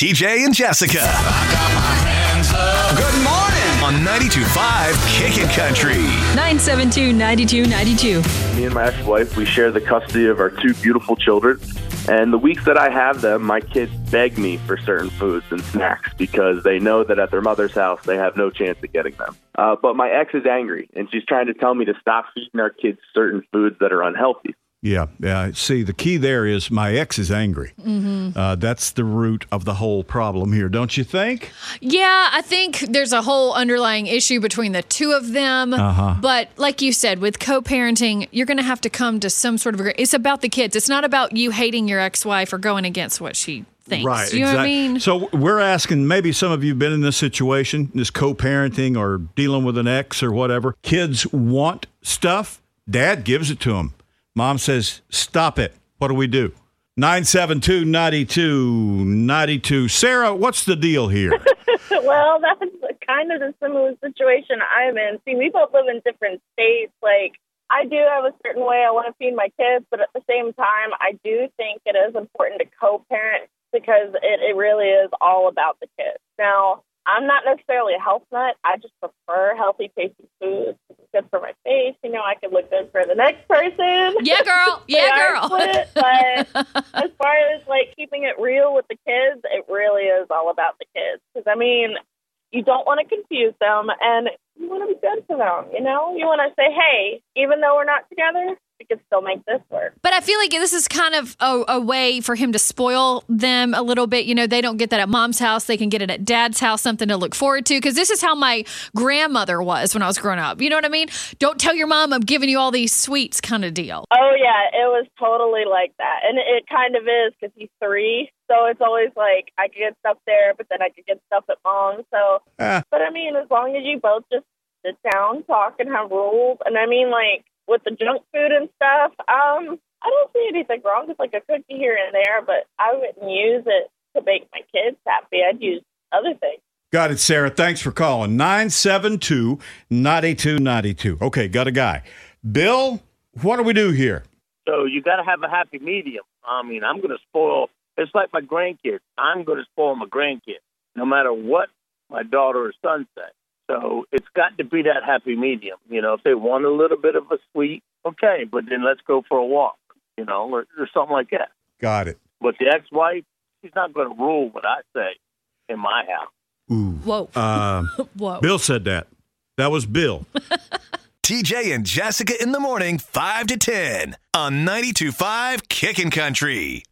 TJ and Jessica. Good morning on 92.5 Kickin' Country. 972 9292. Me and my ex-wife, we share the custody of our two beautiful children. And the weeks that I have them, my kids beg me for certain foods and snacks because they know that at their mother's house they have no chance of getting them. Uh, but my ex is angry, and she's trying to tell me to stop feeding our kids certain foods that are unhealthy. Yeah, yeah. See, the key there is my ex is angry. Mm-hmm. Uh, that's the root of the whole problem here, don't you think? Yeah, I think there's a whole underlying issue between the two of them. Uh-huh. But like you said, with co parenting, you're going to have to come to some sort of agreement. It's about the kids. It's not about you hating your ex wife or going against what she thinks. Right. You know what I mean? So we're asking maybe some of you have been in this situation, this co-parenting or dealing with an ex or whatever. Kids want stuff. Dad gives it to them. Mom says, "Stop it." What do we do? 972-9292. Sarah, what's the deal here? well, that's kind of the similar situation I'm in. See, we both live in different states. Like, I do have a certain way I want to feed my kids, but at the same time, I do think it is important to co-parent because it, it really is all about the kids. Now, I'm not necessarily a health nut. I just prefer healthy, tasty foods. For my face. You know, I could look good for the next person. yeah, girl. Yeah, girl. split, but as far as like keeping it real with the kids, it really is all about the kids. Because I mean, you don't want to confuse them, and you want to be good for them. You know, you want to say, "Hey, even though we're not together, we can still make this work." But I feel like this is kind of a, a way for him to spoil them a little bit. You know, they don't get that at mom's house. They can get it at dad's house, something to look forward to. Because this is how my grandmother was when I was growing up. You know what I mean? Don't tell your mom I'm giving you all these sweets kind of deal. Oh yeah, it was totally like that, and it kind of is because he's three, so it's always like I could get stuff there, but then I could get stuff at mom. So, Ah. but I mean, as long as you both just sit down, talk, and have rules, and I mean, like with the junk food and stuff, um, I don't see anything wrong with like a cookie here and there, but I wouldn't use it to make my kids happy. I'd use other things. got it, Sarah. Thanks for calling. 972-9292. Okay, got a guy. Bill, what do we do here? So you got to have a happy medium. I mean, I'm going to spoil. It's like my grandkids. I'm going to spoil my grandkids, no matter what my daughter or son say. So it's got to be that happy medium. You know, if they want a little bit of a sweet, okay, but then let's go for a walk. You know, or, or something like that. Got it. But the ex-wife, she's not going to rule what I say in my house. Ooh. Whoa. Uh, Whoa. Bill said that. That was Bill. TJ and Jessica in the morning, 5 to 10 on 92.5 Kickin' Country.